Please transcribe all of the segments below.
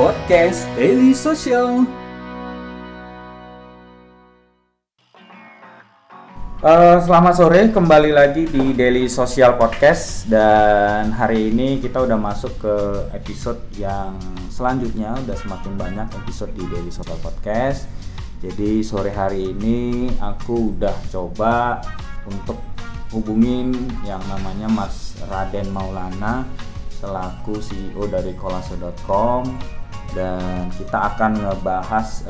Podcast Daily Social. Eh, selamat sore, kembali lagi di Daily Social Podcast dan hari ini kita udah masuk ke episode yang selanjutnya udah semakin banyak episode di Daily Social Podcast. Jadi sore hari ini aku udah coba untuk hubungin yang namanya Mas Raden Maulana selaku CEO dari kolase.com dan kita akan ngebahas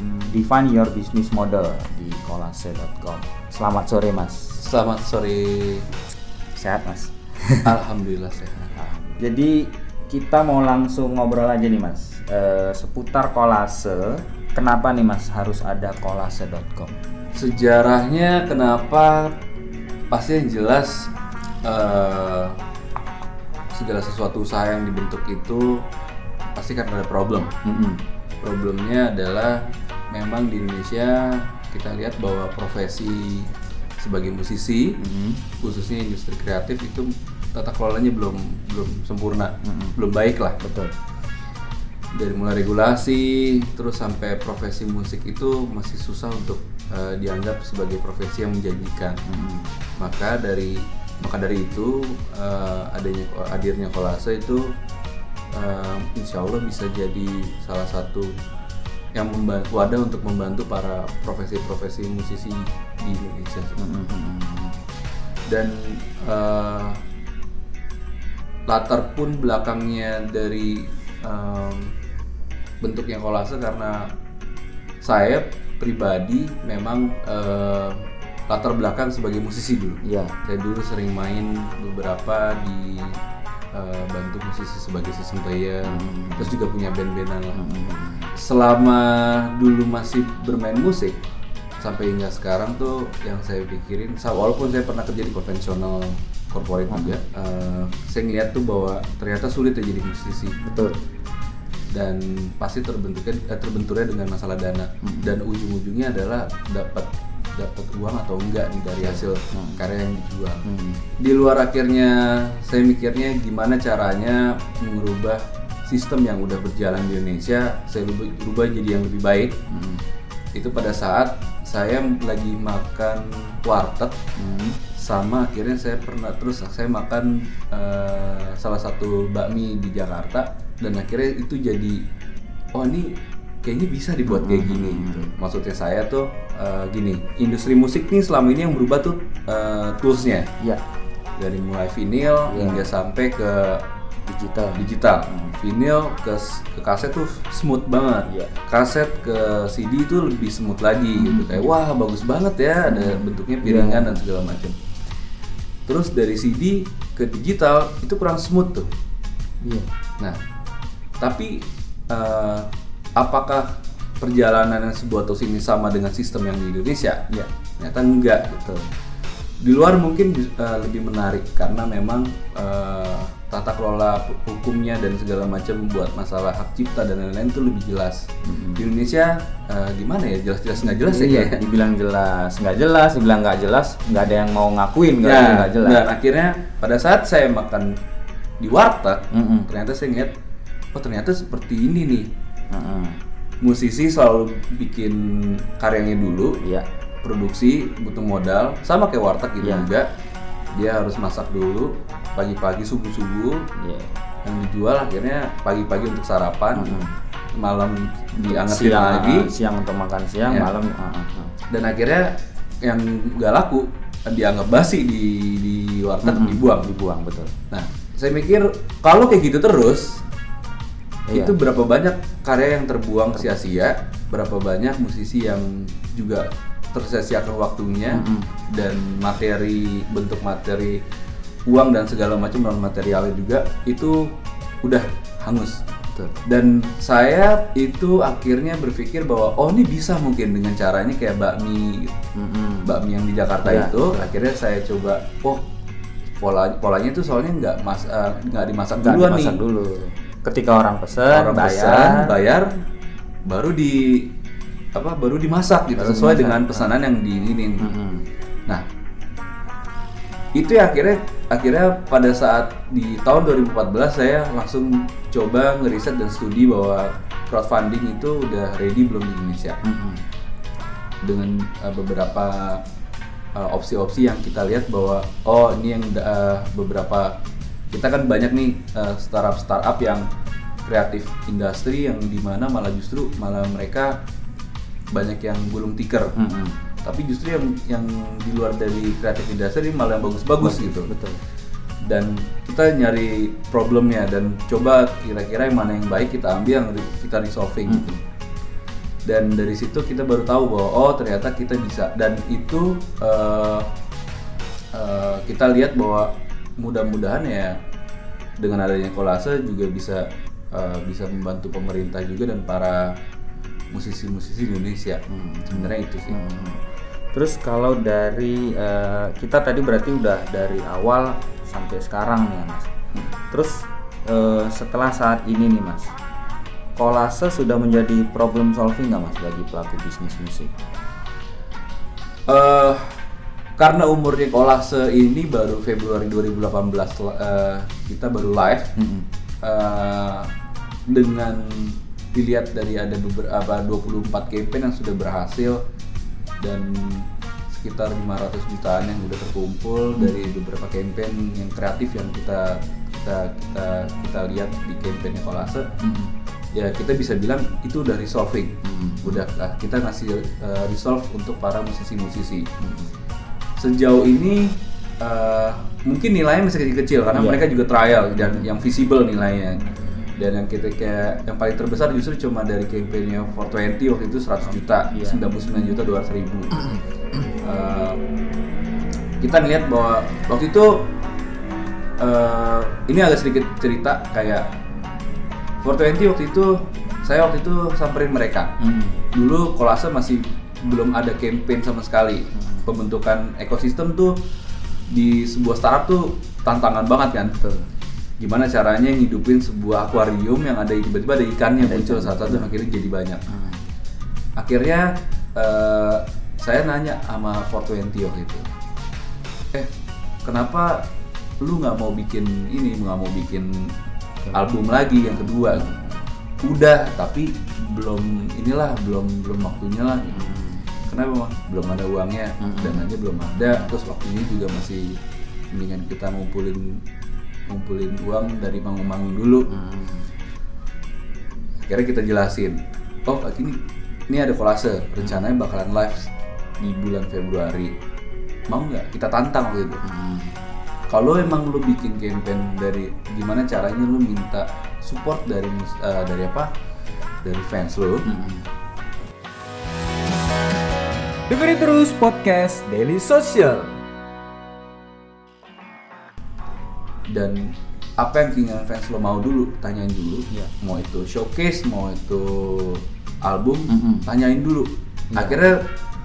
Hmm, define your business model di kolase.com. Selamat sore Mas. Selamat sore. Sehat Mas. Alhamdulillah sehat. Jadi kita mau langsung ngobrol aja nih Mas. Eh, seputar kolase. Kenapa nih Mas harus ada kolase.com? Sejarahnya kenapa pasti yang jelas eh, segala sesuatu usaha yang dibentuk itu pasti kan ada problem. Problemnya adalah memang di Indonesia kita lihat bahwa profesi sebagai musisi khususnya industri kreatif itu tata kelolanya belum belum sempurna, belum baik lah. Betul. dari mulai regulasi terus sampai profesi musik itu masih susah untuk eh, dianggap sebagai profesi yang menjanjikan maka dari maka dari itu eh, adanya hadirnya kolase itu eh, insya Allah bisa jadi salah satu yang membantu wadah untuk membantu para profesi-profesi musisi di Indonesia dan eh, latar pun belakangnya dari em, bentuknya kolase karena saya pribadi memang eh, latar belakang sebagai musisi dulu. Iya. Saya dulu sering main beberapa di eh, bantu musisi sebagai season player, terus juga punya band-bandan lah. Selama dulu masih bermain musik sampai hingga sekarang tuh yang saya pikirin, walaupun saya pernah kerja di konvensional corporate juga, eh, saya ngeliat tuh bahwa ternyata sulit ya jadi musisi Betul. dan pasti terbentuknya eh, terbenturnya dengan masalah dana dan ujung-ujungnya adalah dapat dapat uang atau enggak nih dari hasil karya yang dijual. Di luar akhirnya saya mikirnya gimana caranya mengubah sistem yang udah berjalan di Indonesia saya rubah, rubah jadi yang lebih baik. Itu pada saat saya lagi makan warteg sama akhirnya saya pernah terus saya makan eh, salah satu bakmi di Jakarta dan akhirnya itu jadi oh ini kayaknya bisa dibuat kayak gini gitu. Maksudnya saya tuh eh, gini, industri musik nih selama ini yang berubah tuh eh, toolsnya Iya. dari mulai vinyl hingga sampai ke Digital. digital. Vinyl ke ke kaset tuh smooth banget. Iya. Kaset ke CD itu lebih smooth lagi gitu. Kayak wah bagus banget ya ada bentuknya piringan dan segala macam. Terus dari CD ke digital itu kurang smooth tuh. Iya. Nah, tapi eh, apakah perjalanan sebuah tools ini sama dengan sistem yang di Indonesia? Iya. Ternyata enggak gitu. Di luar mungkin eh, lebih menarik karena memang eh, tata kelola hukumnya dan segala macam buat masalah hak cipta dan lain-lain itu lebih jelas. Di Indonesia eh, gimana ya jelas-jelas nggak jelas ya? Iya, kayaknya. dibilang jelas, nggak jelas, dibilang nggak jelas, nggak ada yang mau ngakuin nggak Ya, nggak jelas. dan akhirnya pada saat saya makan di warteg, Mm-mm. ternyata saya ngeliat, oh ternyata seperti ini nih. Musisi selalu bikin karyanya dulu, Iya. produksi butuh modal, sama kayak warteg gitu Iya. juga. Dia harus masak dulu, pagi-pagi subuh-subuh, Iya. yang dijual akhirnya pagi-pagi untuk sarapan, malam diangetin Siang lagi, ah, siang untuk makan siang, Iya. malam ah. dan akhirnya yang nggak laku dianggap basi di di warteg dibuang. dibuang betul. Nah, saya mikir kalau kayak gitu terus, Iya. itu berapa banyak karya yang terbuang sia-sia, berapa banyak musisi yang juga tersia-siakan waktunya dan materi bentuk materi uang dan segala macam non materialnya juga itu udah hangus. Dan saya itu akhirnya berpikir bahwa oh ini bisa mungkin dengan cara ini kayak bakmi Mm-mm. bakmi yang di Jakarta Iya, itu akhirnya saya coba oh pola polanya itu soalnya nggak mas eh, nggak dimasak duluan dimasak nih dulu. Ketika orang pesen, orang bayar, pesan bayar baru di apa baru dimasak gitu Baru sesuai dimasak. dengan pesanan yang diinginin Mm-mm. nah itu ya akhirnya akhirnya pada saat di tahun 2014 saya langsung coba ngeriset dan studi bahwa crowdfunding itu udah ready belum di Indonesia Mm-mm. dengan uh, beberapa uh, opsi-opsi yang kita lihat bahwa oh ini yang uh, beberapa kita kan banyak nih uh, startup startup yang kreatif industri yang di mana malah justru malah mereka banyak yang gulung tikar Mm-mm. tapi justru yang yang di luar dari kreatif industri malah yang bagus-bagus gitu Betul. dan kita nyari problemnya dan coba kira-kira yang mana yang baik kita ambil yang kita resolving gitu. dan dari situ kita baru tahu bahwa oh ternyata kita bisa dan itu eh, eh, kita lihat bahwa mudah-mudahan ya dengan adanya kolase juga bisa eh, bisa membantu pemerintah juga dan para musisi-musisi Indonesia sebenarnya itu sih Hmm. Terus kalau dari eh, kita tadi berarti udah dari awal sampai sekarang nih ya mas. Terus eh, setelah saat ini nih mas, kolase sudah menjadi problem solving nggak mas bagi pelaku bisnis musik? eh karena umurnya kolase ini baru Februari 2018 eh, kita baru live. Eh, dengan dilihat dari ada beberapa 24 campaign yang sudah berhasil dan sekitar 500 jutaan yang udah terkumpul dari beberapa campaign yang kreatif yang kita kita kita kita lihat di campaignnya kolase ya kita bisa bilang itu udah resolving. Udah uh, kita ngasih uh, resolve untuk para musisi-musisi sejauh ini uh, mungkin nilainya masih kecil-kecil karena Iya. mereka juga trial dan yang visible nilainya. Dan yang kita kayak yang paling terbesar justru cuma dari campaignnya 420 waktu itu 100 juta Iya. 99 juta 200 ribu. Uh, kita ngeliat bahwa waktu itu uh, ini agak sedikit cerita kayak 420 waktu itu saya waktu itu samperin mereka. Dulu kolase masih belum ada campaign sama sekali. Pembentukan ekosistem tuh di sebuah startup tuh tantangan banget kan. Gimana caranya ngidupin sebuah akuarium yang ada tiba-tiba ada ikannya muncul satu-satu dan akhirnya jadi banyak. Akhirnya eh, saya nanya sama 420 waktu itu. Eh kenapa lu nggak mau bikin ini nggak mau bikin album lagi yang kedua? Udah tapi belum inilah belum belum waktunya lah kenapa Bang? belum ada uangnya dananya belum ada. Terus waktunya juga masih mendingan kita ngumpulin ngumpulin uang dari manggung-manggung dulu. Akhirnya kita jelasin oh ini ini ada kolase rencananya bakalan live di bulan Februari. Mau nggak? Kita tantang waktu itu. Kalau emang lu bikin campaign dari gimana caranya lu minta support dari eh, dari apa? Dari fans lu Dengerin terus podcast Daily Social. dan apa yang keinginan fans lo mau dulu tanyain dulu Iya. mau itu showcase mau itu album Mm-mm. tanyain dulu Iya. akhirnya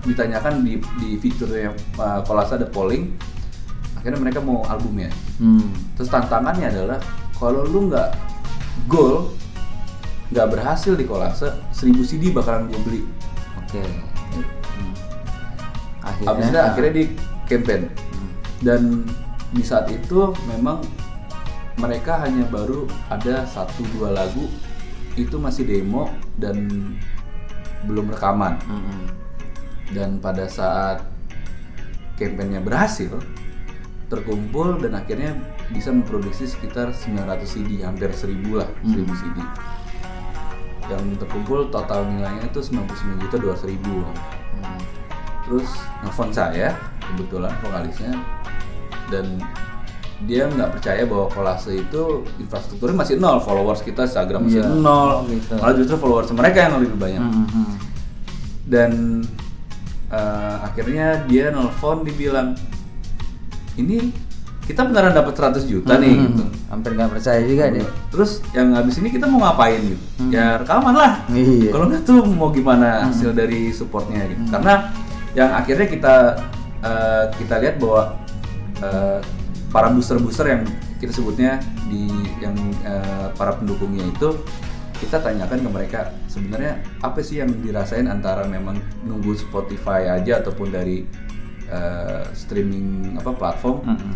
ditanyakan di di fiturnya uh, kolase ada polling akhirnya mereka mau albumnya Hmm. terus tantangannya adalah kalau lu nggak goal nggak berhasil di kolase 1000 CD bakalan gue beli Oke. Hmm. Akhirnya, Abis itu akhirnya di campaign dan di saat itu memang mereka hanya baru ada satu dua lagu itu masih demo dan belum rekaman Mm-mm. dan pada saat campaignnya berhasil terkumpul dan akhirnya bisa memproduksi sekitar 900 CD hampir 1000 lah 1000 CD yang terkumpul total nilainya itu 99 juta 200 ribu Hmm. Terus nelfon saya kebetulan vokalisnya. Dan dia nggak percaya bahwa kolase itu infrastrukturnya masih nol followers kita Instagram masih Iya. nol. Gitu. malah justru followers mereka yang lebih banyak. Hmm, hmm, dan eh, akhirnya dia nelfon dibilang ini kita beneran dapat 100 juta nih Hmm, gitu. Hampir nggak percaya juga deh. terus yang habis ini kita mau ngapain gitu? Hmm. ya rekaman lah. Iya. kalau nggak tuh mau gimana hasil dari supportnya gitu. Karena yang akhirnya kita eh, kita lihat bahwa eh, para booster-booster yang kita sebutnya di yang eh, para pendukungnya itu kita tanyakan ke mereka sebenarnya apa sih yang dirasain antara memang nunggu Spotify aja ataupun dari eh, streaming apa platform Mm-mm.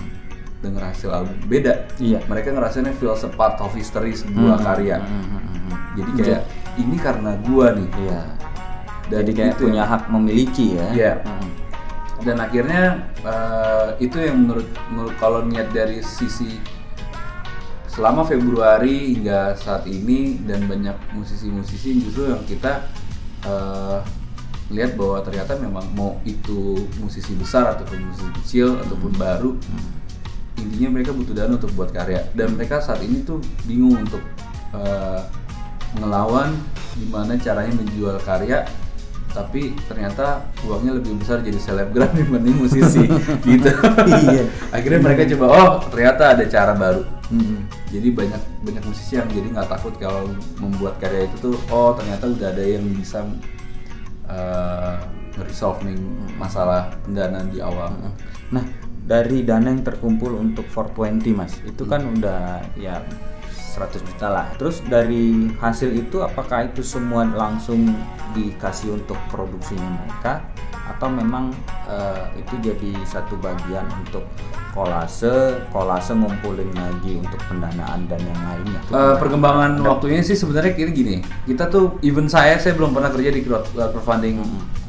denger hasil album beda Iya. mereka ngerasainnya feels a part of history sebuah Hmm, karya hmm, hmm, hmm, hmm. jadi kayak ini karena gua nih Iya. Jadi kayak itu punya hak memiliki ya. Iya. Hmm. dan akhirnya eh, itu yang menurut, menurut kalau niat dari sisi selama Februari hingga saat ini dan banyak musisi-musisi justru yang kita eh, lihat bahwa ternyata memang mau itu musisi besar ataupun musisi kecil ataupun baru intinya mereka butuh dana untuk buat karya dan mereka saat ini tuh bingung untuk eh, ngelawan gimana caranya menjual karya tapi ternyata uangnya lebih besar jadi selebgram dibanding musisi gitu Iya. akhirnya mereka coba oh ternyata ada cara baru Hmm. jadi banyak banyak musisi yang jadi nggak takut kalau membuat karya itu tuh oh ternyata udah ada yang bisa uh, resolve nih masalah pendanaan di awal Nah, dari dana yang terkumpul untuk 420 Mas, itu kan Hmm. udah ya 100 juta lah. Terus dari hasil itu apakah itu semua langsung dikasih untuk produksinya mereka? Atau memang eh, itu jadi satu bagian untuk kolase, kolase ngumpulin lagi untuk pendanaan dan yang lainnya. Uh, perkembangan waktunya sih sebenarnya kira gini. Kita tuh even saya saya belum pernah kerja di uh, crowdfunding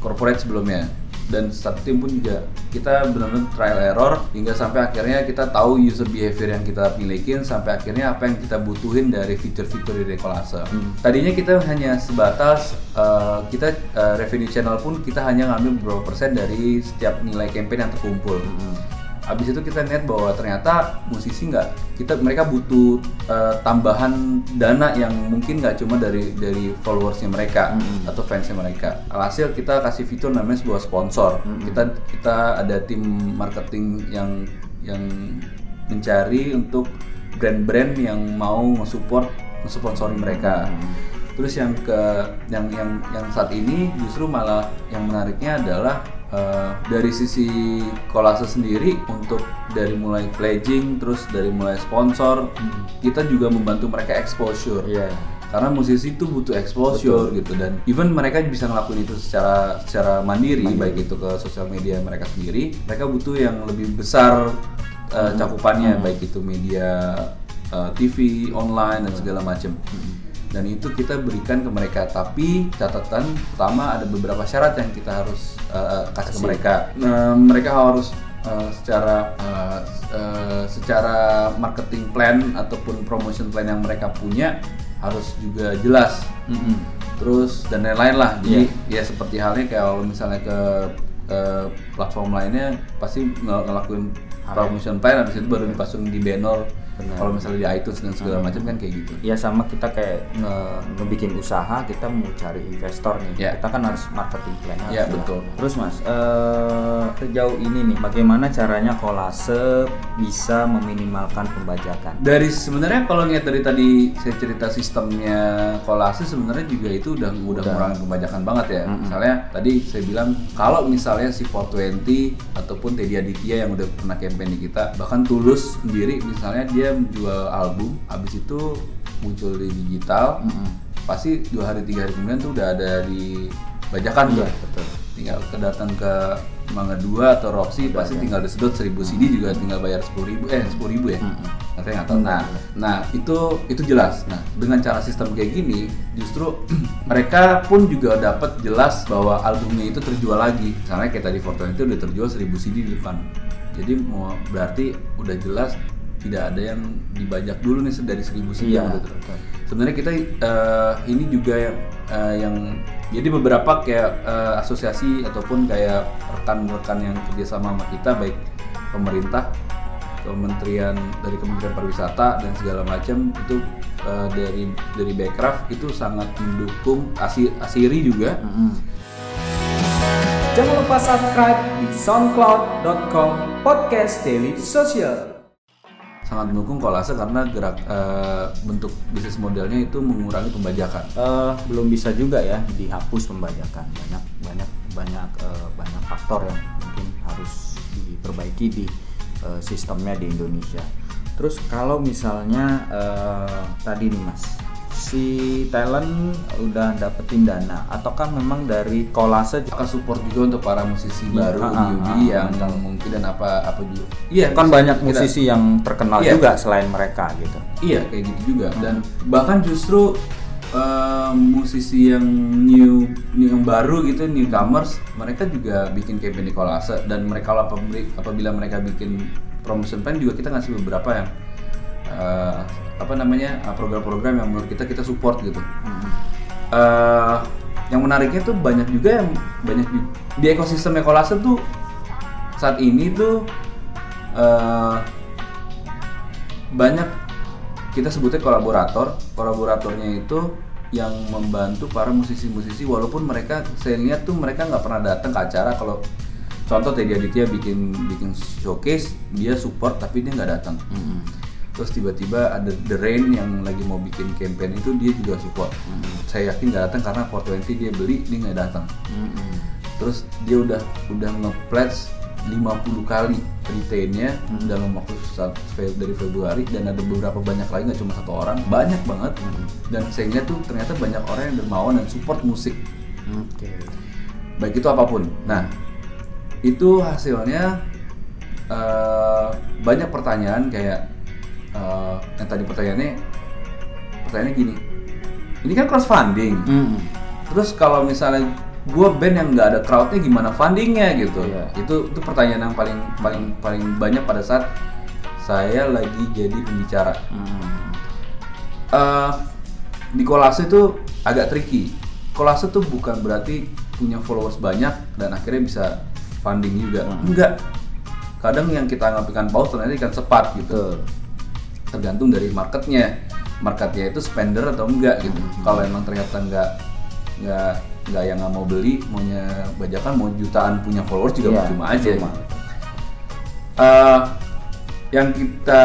corporate sebelumnya dan satu tim pun juga kita benar-benar trial error hingga sampai akhirnya kita tahu user behavior yang kita milikin sampai akhirnya apa yang kita butuhin dari fitur-fitur di Dekolase. Tadinya kita hanya sebatas uh, kita uh, revenue channel pun kita hanya ngambil beberapa persen dari setiap nilai campaign yang terkumpul. Habis itu kita lihat bahwa ternyata musisi nggak kita mereka butuh eh, tambahan dana yang mungkin nggak cuma dari dari followersnya mereka atau fansnya mereka. Alhasil kita kasih fitur namanya sebuah sponsor. Kita kita ada tim marketing yang yang mencari untuk brand-brand yang mau nge-support nge-sponsori mereka. Terus yang ke yang yang yang saat ini justru malah yang menariknya adalah eh, dari sisi kolase sendiri untuk dari mulai pledging terus dari mulai sponsor kita juga membantu mereka exposure. Iya. Karena musisi itu butuh exposure gitu dan even mereka bisa ngelakuin itu secara secara mandiri, baik itu ke sosial media mereka sendiri, mereka butuh yang lebih besar eh, cakupannya baik itu media eh, TV, online dan segala macam. Dan itu kita berikan ke mereka. Tapi catatan pertama ada beberapa syarat yang kita harus eh, kasih ke mereka. Nah, mereka harus eh, secara eh, eh, secara marketing plan ataupun promotion plan yang mereka punya harus juga jelas. Terus dan lain-lain lah. Jadi ya seperti halnya kalau misalnya ke ke platform lainnya pasti ngel- ngelakuin promotion plan habis itu baru dipasung di banner. Kalau misalnya di iTunes dan segala macam kan kayak gitu. Ya sama kita kayak nge ngebikin usaha, kita mau cari investor nih. Ya. Kita kan harus marketing plan Ya, jelas. betul. Terus Mas, eh, sejauh ini nih, bagaimana caranya kolase bisa meminimalkan pembajakan? Dari sebenarnya kalau lihat dari tadi saya cerita sistemnya kolase sebenarnya juga itu udah udah mengurangi pembajakan banget ya. Misalnya tadi saya bilang kalau misalnya si 420 ataupun Teddy Aditya yang udah pernah campaign di kita, bahkan Tulus sendiri misalnya dia menjual album, habis itu muncul di digital, pasti dua hari tiga hari kemudian tuh udah ada di bajakan tuh. betul. Tinggal kedatang ke Mangga 2 atau Roxy pasti tinggal disedot 1000 CD juga tinggal bayar 10.000 ribu eh 10.000 ribu ya Nanti nggak tahu. Nah, nah itu itu jelas. Nah dengan cara sistem kayak gini justru mereka pun juga dapat jelas bahwa albumnya itu terjual lagi. Misalnya kayak tadi Fortune itu udah terjual 1000 CD di depan. Jadi mau berarti udah jelas tidak ada yang dibajak dulu nih dari 1000 CD yang udah ter- betul. sebenarnya kita eh, ini juga yang eh, yang jadi beberapa kayak eh, asosiasi ataupun kayak rekan-rekan yang kerjasama sama kita baik pemerintah kementerian dari kementerian pariwisata dan segala macam itu eh, dari dari Backcraft itu sangat mendukung Asi- Asiri juga Jangan lupa subscribe di soundcloud.com podcast daily social. Sangat mendukung kolase karena gerak eh, bentuk bisnis modelnya itu mengurangi pembajakan Eh, belum bisa juga ya dihapus pembajakan. Banyak banyak banyak eh, banyak faktor yang mungkin harus diperbaiki di eh, sistemnya di Indonesia. Terus kalau misalnya eh, tadi nih Mas si talent udah dapetin dana. Ataukah memang dari kolase akan support juga untuk para musisi Iya, baru ah, ah, newbie ah, yang, betul. mungkin dan apa apa juga. Iya kan banyak kita- musisi yang terkenal Iya. juga selain mereka gitu. Iya kayak gitu juga. Dan bahkan justru eh, musisi yang new, new yang baru gitu newcomers mereka juga bikin campaign di kolase. Dan mereka apabila mereka bikin promotion plan juga kita ngasih beberapa yang eh, apa namanya eh, program-program yang menurut kita kita support gitu. Eh, yang menariknya tuh banyak juga yang banyak di ekosistem kolase tuh saat ini tuh eh, banyak kita sebutnya kolaborator. Kolaboratornya itu yang membantu para musisi-musisi walaupun mereka saya lihat tuh mereka nggak pernah datang ke acara. Kalau contoh Teddy Aditya bikin bikin showcase dia support tapi dia nggak datang terus tiba-tiba ada The Rain yang lagi mau bikin campaign itu dia juga support. Saya yakin nggak datang karena 420 dia beli dia nggak datang. Terus dia udah udah nge-pledge 50 kali retainnya dalam waktu saat fe- dari Februari dan ada beberapa banyak lagi nggak cuma satu orang banyak banget. Dan saya lihat tuh ternyata banyak orang yang dermawan dan support musik. Oke. Baik itu apa pun. Nah itu hasilnya eh, banyak pertanyaan kayak eh, yang tadi pertanyaannya pertanyaannya gini ini kan crowdfunding Terus kalau misalnya gue band yang nggak ada crowdnya gimana fundingnya gitu? Iya. Itu itu pertanyaan yang paling paling paling banyak pada saat saya lagi jadi pembicara. Eh, di kolase itu agak tricky. Kolase tuh bukan berarti punya followers banyak dan akhirnya bisa funding juga. Enggak. Kadang yang kita anggap ikan paus ternyata ikan sepat gitu tergantung dari marketnya marketnya itu spender atau enggak gitu kalau emang ternyata enggak enggak enggak yang nggak mau beli maunya bajakan mau jutaan punya followers juga Iya, percuma aja percuma. gitu. Eh, yang kita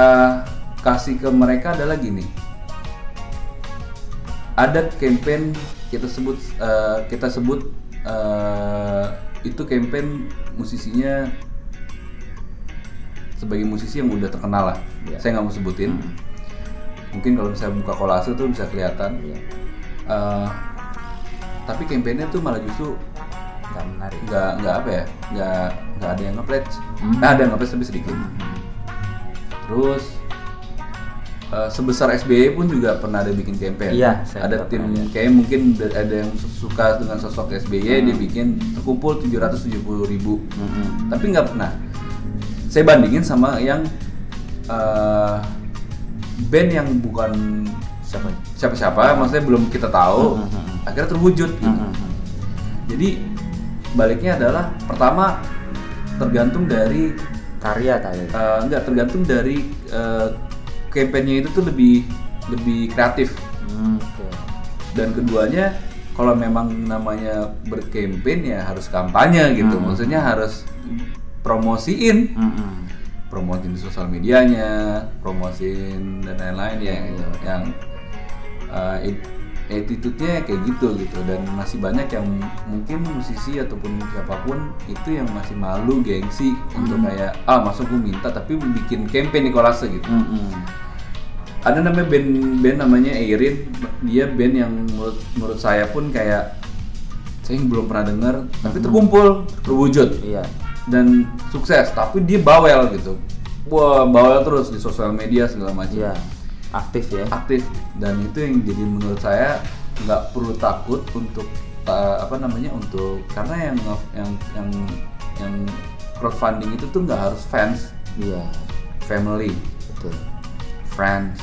kasih ke mereka adalah gini ada campaign kita sebut eh, kita sebut eh, itu campaign musisinya sebagai musisi yang udah terkenal lah. Iya. saya nggak mau sebutin. Mungkin kalau misalnya buka kolase tuh bisa kelihatan. Iya. Eh, tapi campaignnya tuh malah justru nggak menarik. nggak nggak apa ya? Nggak nggak ada yang ngepledge. Hmm. nah, ada yang ngepledge tapi sedikit. Terus eh, sebesar SBY pun juga pernah ada bikin campaign. Iya, ada tim lihat. kayak mungkin da- ada yang su- suka dengan sosok SBY dia bikin terkumpul 770 ribu. Mm-mm. tapi nggak pernah saya bandingin sama yang eh, band yang bukan siapa siapa-siapa maksudnya belum kita tahu Hmm, hmm, hmm. akhirnya terwujud gitu. Mm-mm. Jadi baliknya adalah pertama tergantung dari karya kayak eh, enggak tergantung dari eh, campaignnya itu tuh lebih lebih kreatif Hmm, oke dan keduanya kalau memang namanya berkampanye ya harus kampanye gitu Hmm. maksudnya harus promosiin. Mm-mm. promosiin di sosial medianya promosiin dan lain-lain ya gitu. Yang uh, it- attitude-nya kayak gitu gitu. Dan masih banyak yang mungkin musisi ataupun siapa pun itu yang masih malu gengsi untuk kayak ah masuk gue minta? Tapi bikin campaign di kolase gitu. Mm-mm. ada namanya band band namanya Airin dia band yang menurut menurut saya pun kayak saya belum pernah dengar tapi terkumpul terwujud. Iya dan sukses. Tapi dia bawel gitu. Wah bawel terus di sosial media segala macam. Iya aktif ya. Aktif. Dan itu yang jadi menurut saya nggak perlu takut untuk uh, apa namanya untuk karena yang yang yang yang crowdfunding itu tuh nggak harus fans. Iya. Family. Betul. Friends.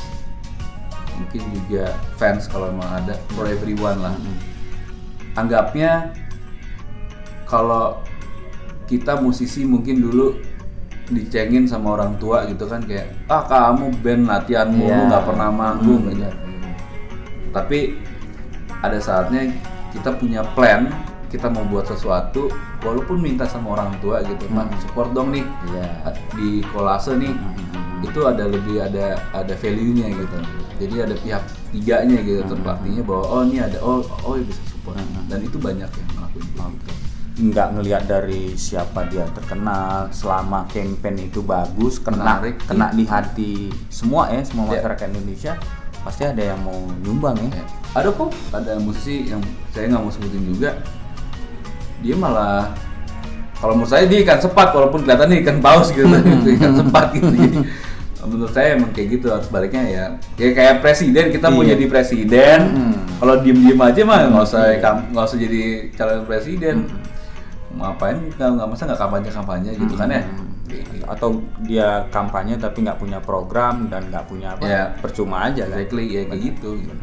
Mungkin juga fans kalau emang ada. For everyone lah. Anggapnya kalau kita musisi mungkin dulu dicengin sama orang tua gitu kan kayak ah kamu band latihan mulu Iya. nggak pernah manggung Hmm, gitu. tapi ada saatnya kita punya plan kita mau buat sesuatu walaupun minta sama orang tua gitu pak support dong nih iya. di kolase nih. Hmm. itu ada lebih ada ada value nya gitu. Jadi ada pihak tiganya gitu terpelatihnya bahwa oh ini ada oh oh bisa support. Dan itu banyak yang ngelakuin. Gitu. Nggak ngelihat dari siapa dia terkenal selama campaign itu bagus kena Menarik, kena iya. di hati semua ya semua Iya. masyarakat Indonesia pasti ada yang mau nyumbang ya. Ya. Ada kok, ada musisi yang saya nggak mau sebutin juga. Dia malah kalau menurut saya dia ikan sepat walaupun kelihatannya ikan paus gitu, ikan sepat gitu. Jadi menurut saya emang kayak gitu harus baliknya ya. Kayak kayak presiden kita mau Iya. jadi presiden. Hmm. Kalau diem-diem aja mah nggak usah kam- nggak usah jadi calon presiden. Mau ngapain nggak nggak masa nggak kampanye kampanye gitu kan ya. Gitu. Atau dia kampanye tapi nggak punya program dan nggak punya apa, Ya. percuma aja kan. Exactly ya kayak gitu. gitu.